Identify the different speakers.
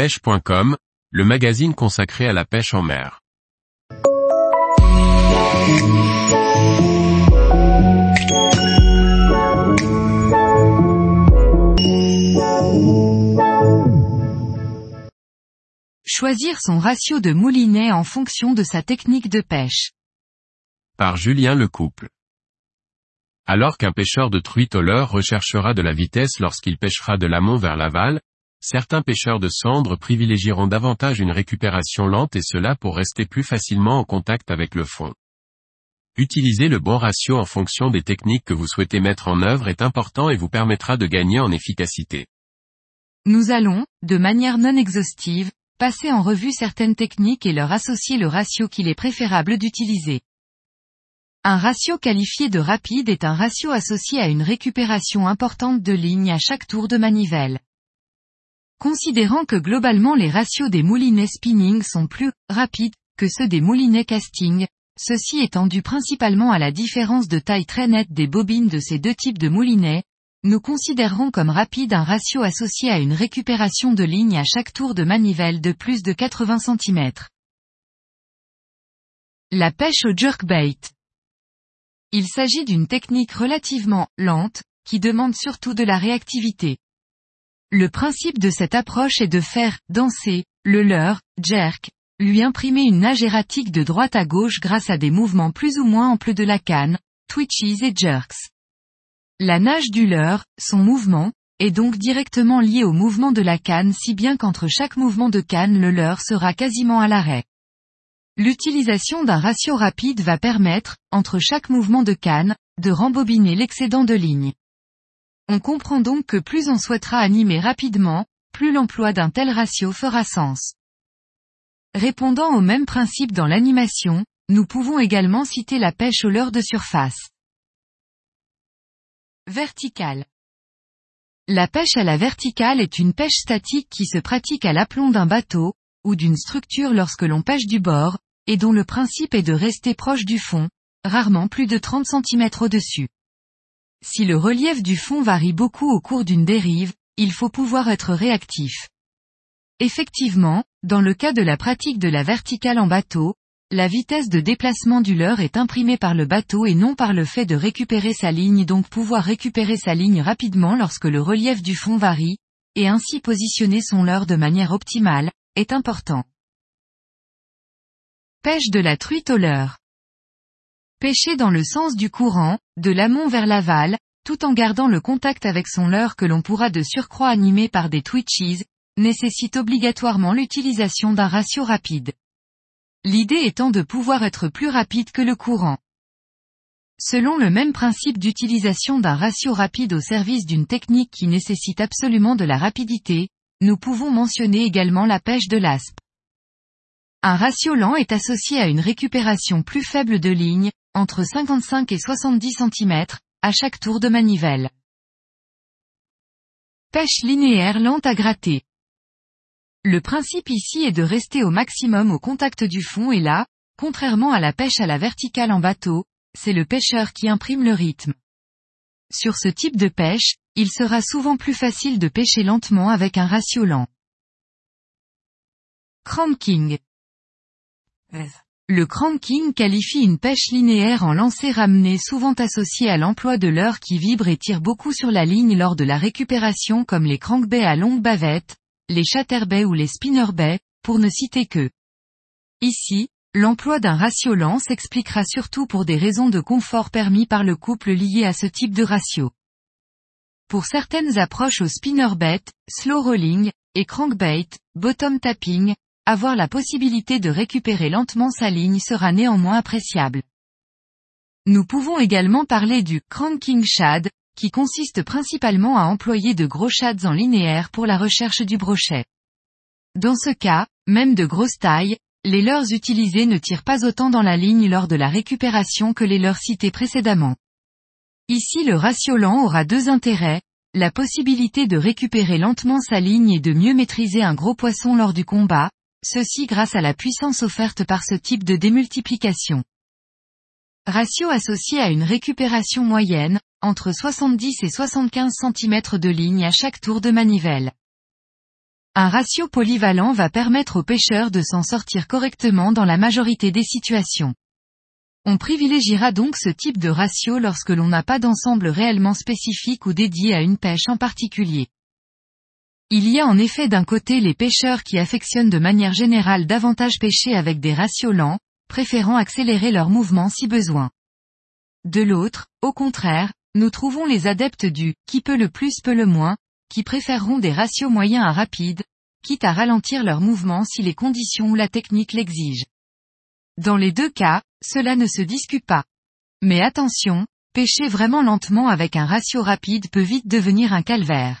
Speaker 1: pêche.com, le magazine consacré à la pêche en mer.
Speaker 2: Choisir son ratio de moulinet en fonction de sa technique de pêche.
Speaker 1: Par Julien Lecouple. Alors qu'un pêcheur de truite au leurre recherchera de la vitesse lorsqu'il pêchera de l'amont vers l'aval, certains pêcheurs de cendres privilégieront davantage une récupération lente et cela pour rester plus facilement en contact avec le fond. Utiliser le bon ratio en fonction des techniques que vous souhaitez mettre en œuvre est important et vous permettra de gagner en efficacité.
Speaker 2: Nous allons, de manière non exhaustive, passer en revue certaines techniques et leur associer le ratio qu'il est préférable d'utiliser. Un ratio qualifié de rapide est un ratio associé à une récupération importante de ligne à chaque tour de manivelle. Considérant que globalement les ratios des moulinets spinning sont plus rapides que ceux des moulinets casting, ceci étant dû principalement à la différence de taille très nette des bobines de ces deux types de moulinets, nous considérons comme rapide un ratio associé à une récupération de ligne à chaque tour de manivelle de plus de 80 cm. La pêche au jerkbait. Il s'agit d'une technique relativement lente, qui demande surtout de la réactivité. Le principe de cette approche est de faire danser le leurre, jerk, lui imprimer une nage erratique de droite à gauche grâce à des mouvements plus ou moins amples de la canne, twitches et jerks. La nage du leurre, son mouvement, est donc directement lié au mouvement de la canne si bien qu'entre chaque mouvement de canne le leurre sera quasiment à l'arrêt. L'utilisation d'un ratio rapide va permettre, entre chaque mouvement de canne, de rembobiner l'excédent de ligne. On comprend donc que plus on souhaitera animer rapidement, plus l'emploi d'un tel ratio fera sens. Répondant au même principe dans l'animation, nous pouvons également citer la pêche au leurre de surface. Verticale. La pêche à la verticale est une pêche statique qui se pratique à l'aplomb d'un bateau, ou d'une structure lorsque l'on pêche du bord, et dont le principe est de rester proche du fond, rarement plus de 30 cm au-dessus. Si le relief du fond varie beaucoup au cours d'une dérive, il faut pouvoir être réactif. Effectivement, dans le cas de la pratique de la verticale en bateau, la vitesse de déplacement du leurre est imprimée par le bateau et non par le fait de récupérer sa ligne donc pouvoir récupérer sa ligne rapidement lorsque le relief du fond varie, et ainsi positionner son leurre de manière optimale, est important. Pêche de la truite au leurre. Pêcher dans le sens du courant, de l'amont vers l'aval, tout en gardant le contact avec son leurre que l'on pourra de surcroît animer par des twitches, nécessite obligatoirement l'utilisation d'un ratio rapide. L'idée étant de pouvoir être plus rapide que le courant. Selon le même principe d'utilisation d'un ratio rapide au service d'une technique qui nécessite absolument de la rapidité, nous pouvons mentionner également la pêche de l'aspe. Un ratio lent est associé à une récupération plus faible de ligne, entre 55 et 70 cm, à chaque tour de manivelle. Pêche linéaire lente à gratter. Le principe ici est de rester au maximum au contact du fond et là, contrairement à la pêche à la verticale en bateau, c'est le pêcheur qui imprime le rythme. Sur ce type de pêche, il sera souvent plus facile de pêcher lentement avec un ratio lent. Cranking. Le cranking qualifie une pêche linéaire en lancer ramené souvent associée à l'emploi de leurre qui vibre et tire beaucoup sur la ligne lors de la récupération comme les crankbaits à longue bavette, les chatterbaits ou les spinnerbaits, pour ne citer que. Ici, l'emploi d'un ratio lent s'expliquera surtout pour des raisons de confort permis par le couple lié à ce type de ratio. Pour certaines approches au spinnerbait, slow rolling, et crankbait, bottom tapping, avoir la possibilité de récupérer lentement sa ligne sera néanmoins appréciable. Nous pouvons également parler du cranking shad, qui consiste principalement à employer de gros shads en linéaire pour la recherche du brochet. Dans ce cas, même de grosse taille, les leurres utilisés ne tirent pas autant dans la ligne lors de la récupération que les leurres cités précédemment. Ici le ratio lent aura deux intérêts, la possibilité de récupérer lentement sa ligne et de mieux maîtriser un gros poisson lors du combat, ceci grâce à la puissance offerte par ce type de démultiplication. Ratio associé à une récupération moyenne, entre 70 et 75 cm de ligne à chaque tour de manivelle. Un ratio polyvalent va permettre aux pêcheurs de s'en sortir correctement dans la majorité des situations. On privilégiera donc ce type de ratio lorsque l'on n'a pas d'ensemble réellement spécifique ou dédié à une pêche en particulier. Il y a en effet d'un côté les pêcheurs qui affectionnent de manière générale davantage pêcher avec des ratios lents, préférant accélérer leur mouvement si besoin. De l'autre, au contraire, nous trouvons les adeptes du qui peut le plus peut le moins, qui préféreront des ratios moyens à rapides, quitte à ralentir leur mouvement si les conditions ou la technique l'exigent. Dans les deux cas, cela ne se discute pas. Mais attention, pêcher vraiment lentement avec un ratio rapide peut vite devenir un calvaire.